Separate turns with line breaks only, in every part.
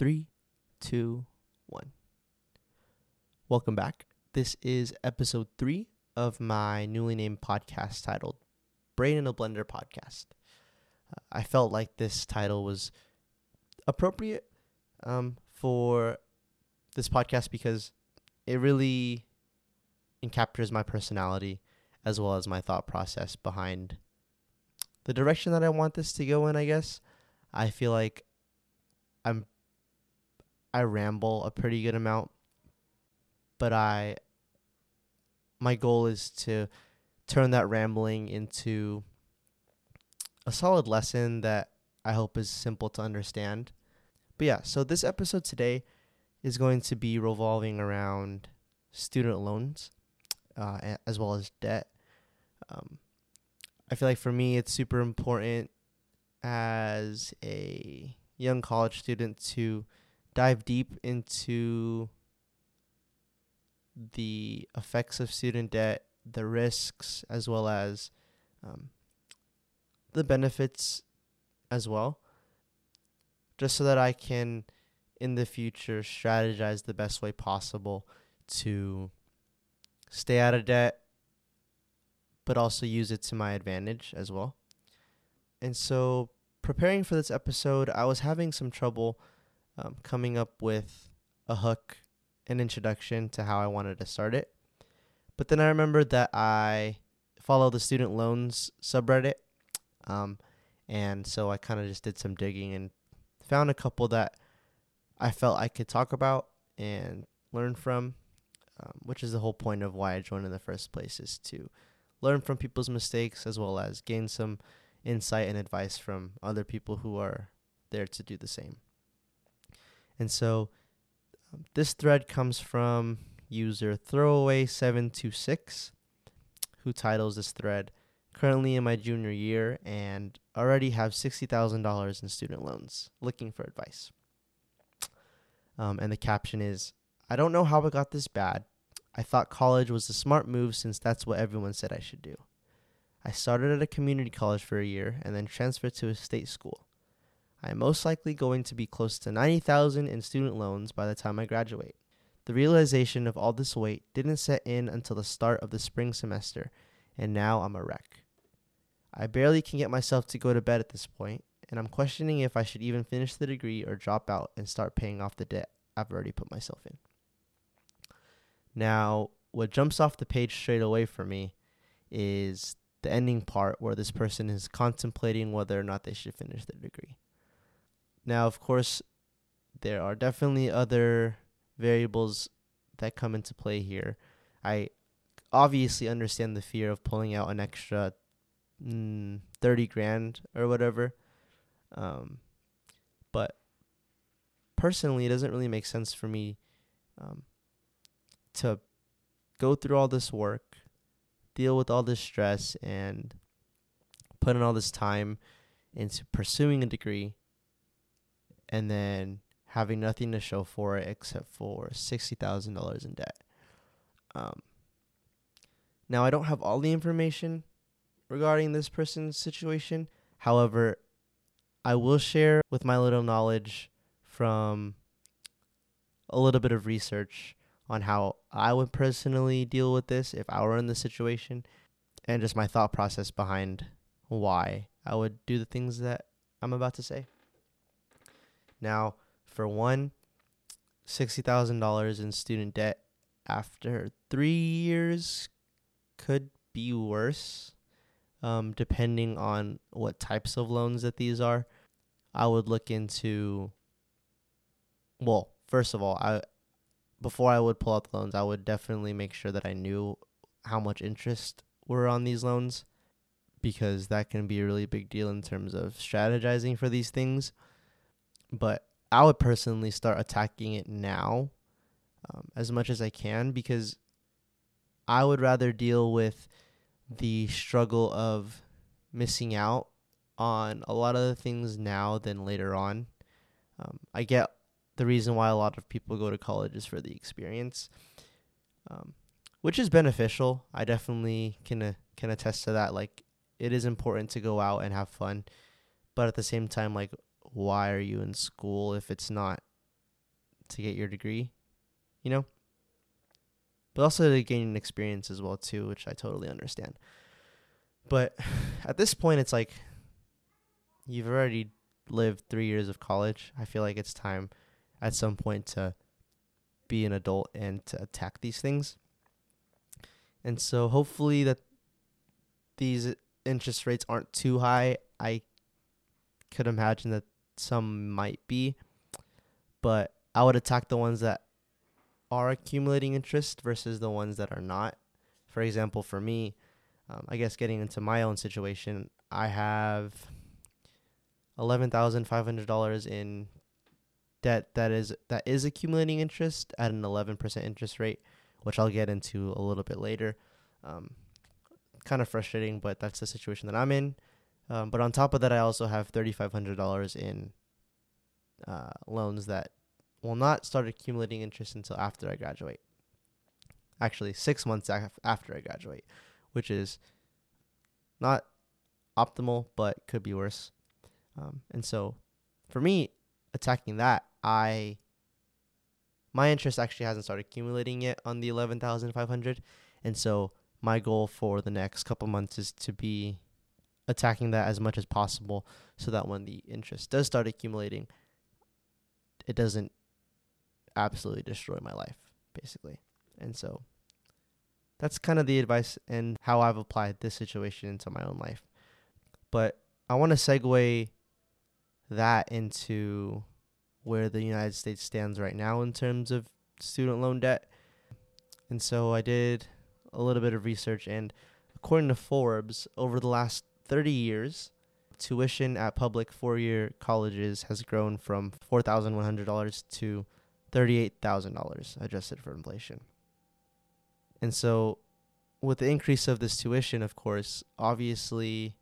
Three, two, one. Welcome back. This is episode three of my newly named podcast titled Brain in a Blender Podcast. Uh, I felt like this title was appropriate um, for this podcast because it really encaptures my personality as well as my thought process behind the direction that I want this to go in, I guess. I feel like I'm I ramble a pretty good amount, but I my goal is to turn that rambling into a solid lesson that I hope is simple to understand. But yeah, so this episode today is going to be revolving around student loans uh, as well as debt. Um, I feel like for me, it's super important as a young college student to dive deep into the effects of student debt, the risks, as well as um, the benefits as well, just so that I can in the future strategize the best way possible to stay out of debt, but also use it to my advantage as well. And so, preparing for this episode, I was having some trouble um, coming up with a hook, an introduction to how I wanted to start it. But then I remembered that I follow the student loans subreddit. Um, and so I kind of just did some digging and found a couple that I felt I could talk about and learn from, um, which is the whole point of why I joined in the first place is to learn from people's mistakes as well as gain some insight and advice from other people who are there to do the same. And so um, this thread comes from user throwaway726 who titles this thread currently in my junior year and already have $60,000 in student loans looking for advice. Um, and the caption is I don't know how it got this bad. I thought college was a smart move since that's what everyone said I should do. I started at a community college for a year and then transferred to a state school. I am most likely going to be close to 90,000 in student loans by the time I graduate. The realization of all this weight didn't set in until the start of the spring semester, and now I'm a wreck. I barely can get myself to go to bed at this point, and I'm questioning if I should even finish the degree or drop out and start paying off the debt I've already put myself in. Now, what jumps off the page straight away for me is the ending part where this person is contemplating whether or not they should finish their degree. Now, of course, there are definitely other variables that come into play here. I obviously understand the fear of pulling out an extra mm, 30 grand or whatever. Um, but personally, it doesn't really make sense for me um, to go through all this work, deal with all this stress, and put in all this time into pursuing a degree and then having nothing to show for it except for $60,000 in debt. Um, now, I don't have all the information regarding this person's situation. However, I will share with my little knowledge from a little bit of research on how I would personally deal with this if I were in the situation and just my thought process behind why I would do the things that I'm about to say. Now, for one, $60,000 in student debt after three years could be worse, um, depending on what types of loans that these are. I would look into, well, first of all, I before I would pull out the loans, I would definitely make sure that I knew how much interest were on these loans because that can be a really big deal in terms of strategizing for these things but I would personally start attacking it now um, as much as I can because I would rather deal with the struggle of missing out on a lot of the things now than later on. Um, I get the reason why a lot of people go to college is for the experience, um, which is beneficial. I definitely can uh, can attest to that. Like, it is important to go out and have fun, but at the same time, like why are you in school if it's not to get your degree, you know? But also to gain experience as well too, which I totally understand. But at this point it's like you've already lived 3 years of college. I feel like it's time at some point to be an adult and to attack these things. And so hopefully that these interest rates aren't too high. I could imagine that some might be, but I would attack the ones that are accumulating interest versus the ones that are not. For example, for me, um, I guess getting into my own situation, I have eleven thousand five hundred dollars in debt that is that is accumulating interest at an eleven percent interest rate, which I'll get into a little bit later. Um, kind of frustrating, but that's the situation that I'm in. Um, but on top of that, I also have thirty five hundred dollars in uh, loans that will not start accumulating interest until after I graduate. Actually, six months af- after I graduate, which is not optimal, but could be worse. Um, and so, for me, attacking that, I my interest actually hasn't started accumulating yet on the eleven thousand five hundred, and so my goal for the next couple months is to be attacking that as much as possible, so that when the interest does start accumulating, it doesn't absolutely destroy my life, basically. And so that's kind of the advice and how I've applied this situation into my own life. But I want to segue that into where the United States stands right now in terms of student loan debt. And so I did a little bit of research, and according to Forbes, over the last 30 years, tuition at public four year colleges has grown from $4,100 to $38,000 adjusted for inflation. And so, with the increase of this tuition, of course, obviously,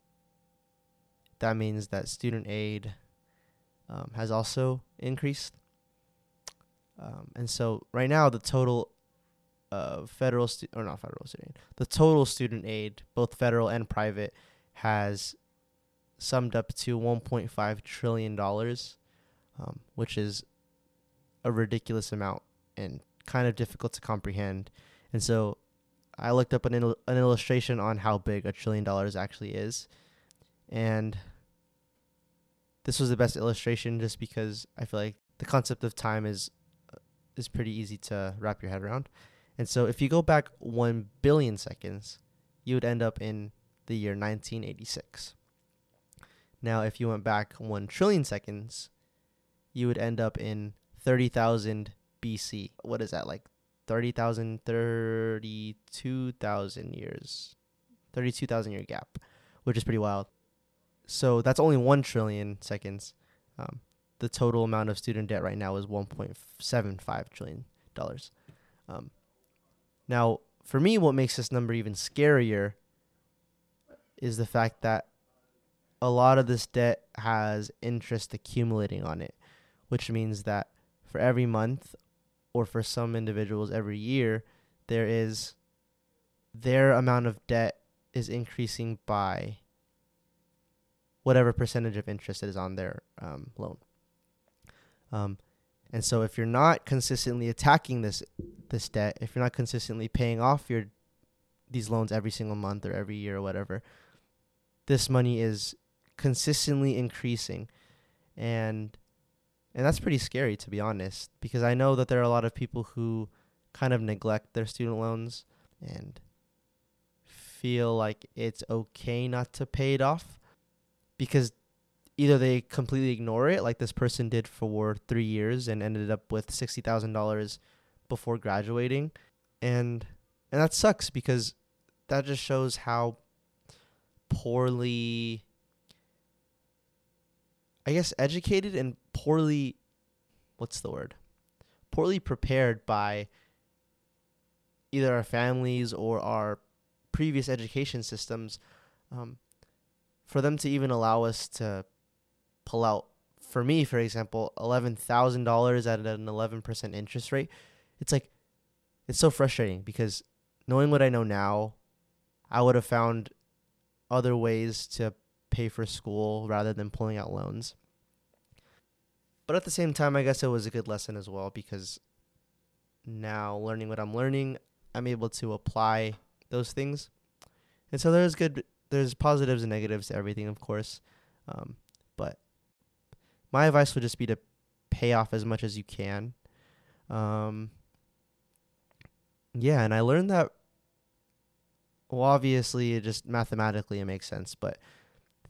that means that student aid um, has also increased. Um, and so, right now, the total of federal stu- or not federal student aid, the total student aid, both federal and private, has summed up to 1.5 trillion dollars, um, which is a ridiculous amount and kind of difficult to comprehend. And so I looked up an, il- an illustration on how big a trillion dollars actually is. And this was the best illustration just because I feel like the concept of time is uh, is pretty easy to wrap your head around. And so if you go back 1 billion seconds, you would end up in the year 1986. Now, if you went back 1 trillion seconds, you would end up in 30,000 BC. What is that like? 30,000, 32,000 years. 32,000 year gap, which is pretty wild. So that's only 1 trillion seconds. Um, the total amount of student debt right now is 1.75 trillion dollars. Um, now, for me, what makes this number even scarier is the fact that a lot of this debt has interest accumulating on it, which means that for every month or for some individuals every year, there is their amount of debt is increasing by whatever percentage of interest is on their um, loan. Um, and so if you're not consistently attacking this this debt, if you're not consistently paying off your these loans every single month or every year or whatever, this money is consistently increasing. And and that's pretty scary to be honest, because I know that there are a lot of people who kind of neglect their student loans and feel like it's okay not to pay it off because either they completely ignore it, like this person did for three years and ended up with sixty thousand dollars before graduating, and and that sucks because that just shows how poorly, I guess, educated and poorly, what's the word, poorly prepared by either our families or our previous education systems um, for them to even allow us to pull out for me for example $11000 at an 11% interest rate it's like it's so frustrating because knowing what i know now i would have found other ways to pay for school rather than pulling out loans but at the same time, I guess it was a good lesson as well because now learning what I'm learning, I'm able to apply those things. And so there's good, there's positives and negatives to everything, of course. Um, but my advice would just be to pay off as much as you can. Um, yeah, and I learned that. Well, obviously, it just mathematically it makes sense, but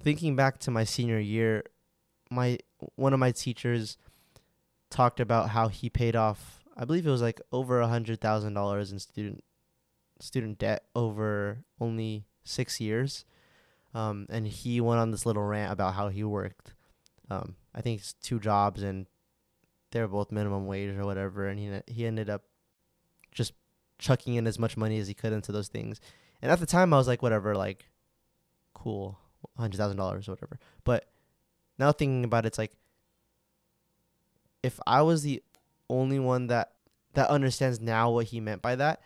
thinking back to my senior year, my one of my teachers talked about how he paid off. I believe it was like over a hundred thousand dollars in student student debt over only six years. Um, and he went on this little rant about how he worked. Um, I think it's two jobs and they're both minimum wage or whatever, and he he ended up just chucking in as much money as he could into those things. And at the time, I was like, whatever, like, cool, hundred thousand dollars or whatever. But now thinking about it, it's like, if I was the only one that that understands now what he meant by that,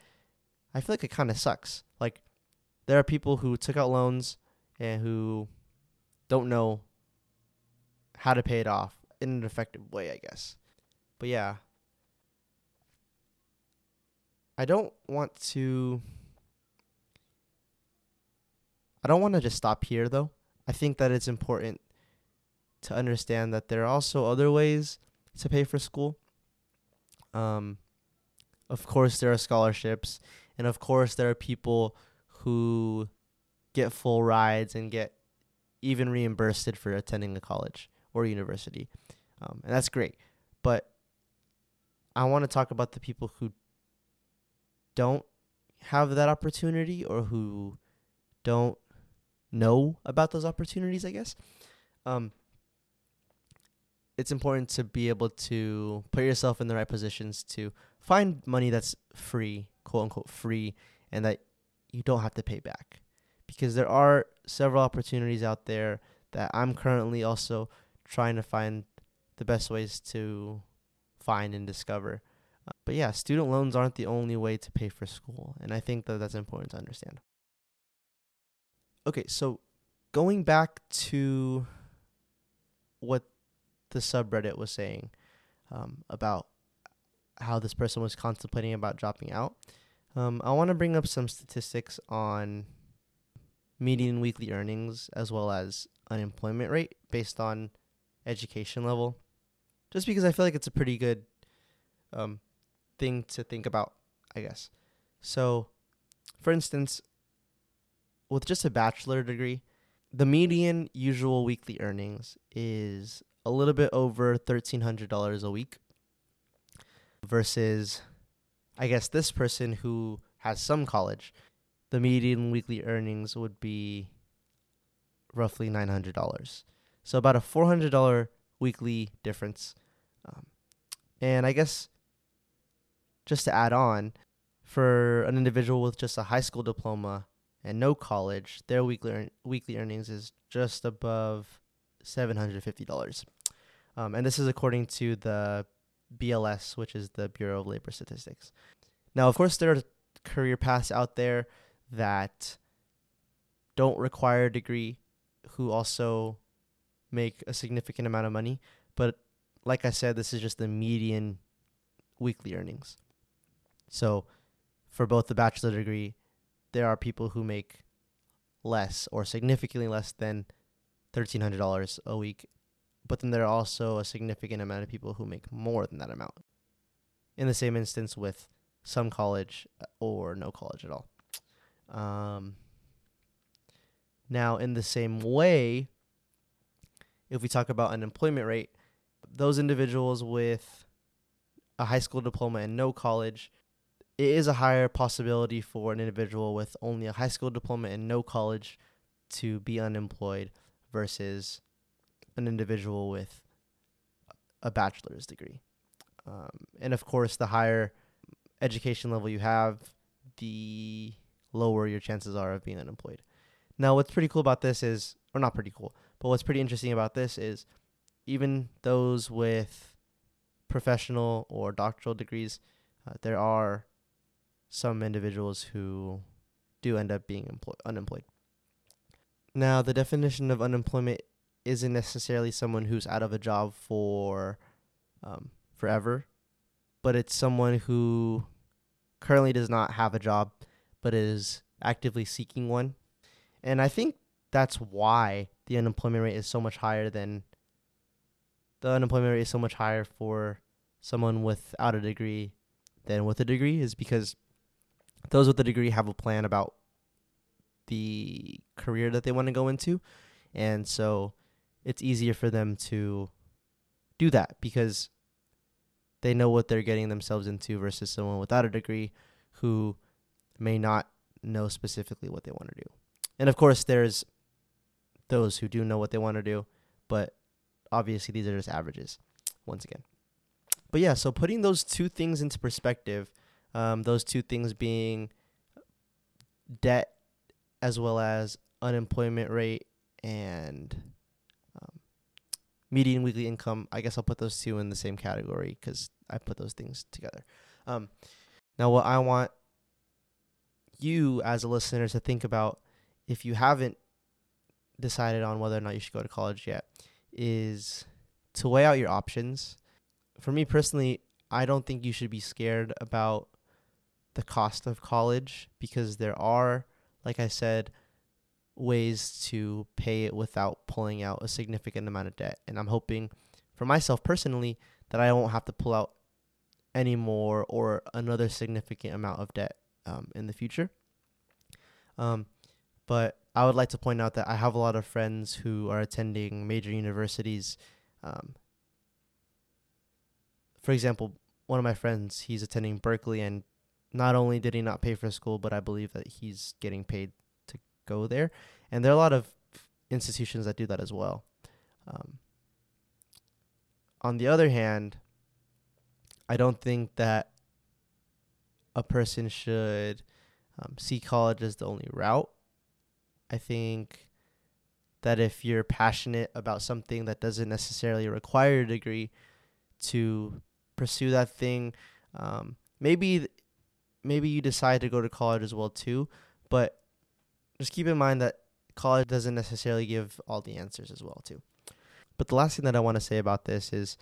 I feel like it kind of sucks. Like, there are people who took out loans and who don't know how to pay it off in an effective way, I guess. But yeah. I don't want to I don't want to just stop here though. I think that it's important to understand that there are also other ways to pay for school. Um of course there are scholarships and of course there are people who get full rides and get even reimbursed for attending a college or university. Um, and that's great. But I want to talk about the people who don't have that opportunity or who don't know about those opportunities, I guess. Um, it's important to be able to put yourself in the right positions to find money that's free, quote unquote free, and that you don't have to pay back. Because there are several opportunities out there that I'm currently also trying to find the best ways to find and discover. Uh, but yeah, student loans aren't the only way to pay for school, and I think that that's important to understand. Okay, so going back to what the subreddit was saying um, about how this person was contemplating about dropping out, um, I want to bring up some statistics on median weekly earnings as well as unemployment rate based on education level just because I feel like it's a pretty good um, thing to think about, I guess. So, for instance, with just a bachelor degree, the median usual weekly earnings is a little bit over $1,300 a week versus, I guess, this person who has some college. The median weekly earnings would be roughly $900. So, about a $400 weekly difference um, and I guess just to add on, for an individual with just a high school diploma and no college, their weekly earn- weekly earnings is just above seven hundred fifty dollars, um, and this is according to the BLS, which is the Bureau of Labor Statistics. Now, of course, there are career paths out there that don't require a degree, who also make a significant amount of money, but like I said, this is just the median weekly earnings. So, for both the bachelor degree, there are people who make less or significantly less than $1,300 a week. But then there are also a significant amount of people who make more than that amount. In the same instance with some college uh, or no college at all. Um, now, in the same way, if we talk about unemployment rate, those individuals with a high school diploma and no college, it is a higher possibility for an individual with only a high school diploma and no college to be unemployed versus an individual with a bachelor's degree. Um, and of course, the higher education level you have, the lower your chances are of being unemployed. Now, what's pretty cool about this is, or not pretty cool, but what's pretty interesting about this is even those with professional or doctoral degrees, uh, there are some individuals who do end up being employ- unemployed. Now, the definition of unemployment isn't necessarily someone who's out of a job for um, forever, but it's someone who currently does not have a job but is actively seeking one. And I think that's why the unemployment rate is so much higher than the unemployment rate is so much higher for someone without a degree than with a degree is because those with a degree have a plan about the career that they want to go into. And so it's easier for them to do that because they know what they're getting themselves into versus someone without a degree who may not know specifically what they want to do. And of course, there's those who do know what they want to do, but obviously these are just averages once again. But yeah, so putting those two things into perspective, um, those two things being debt as well as unemployment rate and um, median weekly income. I guess I'll put those two in the same category because I put those things together. Um, now, what I want you as a listener to think about if you haven't decided on whether or not you should go to college yet is to weigh out your options. For me personally, I don't think you should be scared about the cost of college because there are, like I said, ways to pay it without pulling out a significant amount of debt. And I'm hoping for myself personally that I won't have to pull out any more or another significant amount of debt um, in the future. Um, but I would like to point out that I have a lot of friends who are attending major universities. Um, for example, one of my friends, he's attending Berkeley, and not only did he not pay for school, but I believe that he's getting paid to go there. And there are a lot of institutions that do that as well. Um, on the other hand, I don't think that a person should um, see college as the only route. I think that if you're passionate about something that doesn't necessarily require a degree to pursue that thing, um, maybe maybe you decide to go to college as well too. But just keep in mind that college doesn't necessarily give all the answers as well too. But the last thing that I want to say about this is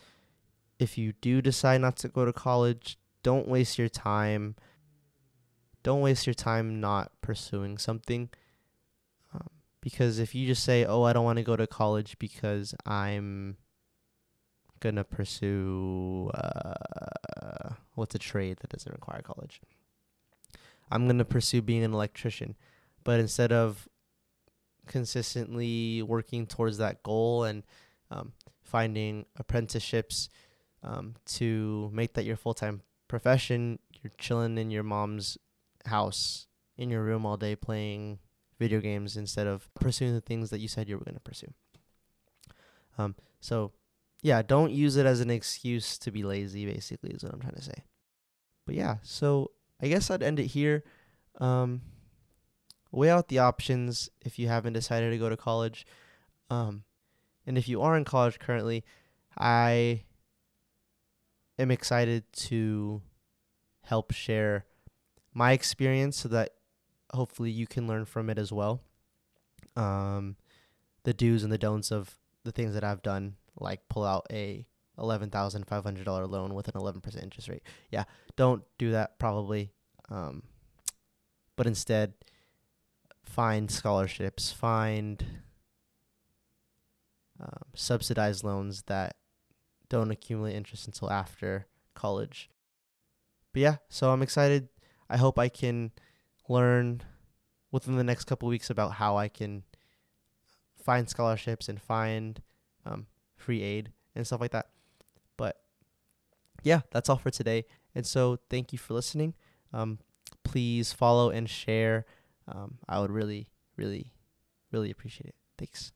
if you do decide not to go to college, don't waste your time don't waste your time not pursuing something. Um, because if you just say, oh, I don't want to go to college because I'm going to pursue uh, what's a trade that doesn't require college? I'm going to pursue being an electrician. But instead of consistently working towards that goal and um, finding apprenticeships um, to make that your full time profession, you're chilling in your mom's house in your room all day playing video games instead of pursuing the things that you said you were going to pursue. Um, so, yeah, don't use it as an excuse to be lazy, basically, is what I'm trying to say. But yeah, so I guess I'd end it here. Um, weigh out the options if you haven't decided to go to college. Um, and if you are in college currently, I am excited to help share my experience so that hopefully you can learn from it as well. Um, the do's and the don'ts of the things that I've done, like pull out a eleven thousand five hundred dollar loan with an eleven percent interest rate. Yeah, don't do that probably. Um, but instead, find scholarships, find um, subsidized loans that don't accumulate interest until after college. But yeah, so I'm excited I hope I can learn within the next couple weeks about how I can find scholarships and find um, free aid and stuff like that. Yeah, that's all for today. And so thank you for listening. Um, please follow and share. Um, I would really, really, really appreciate it. Thanks.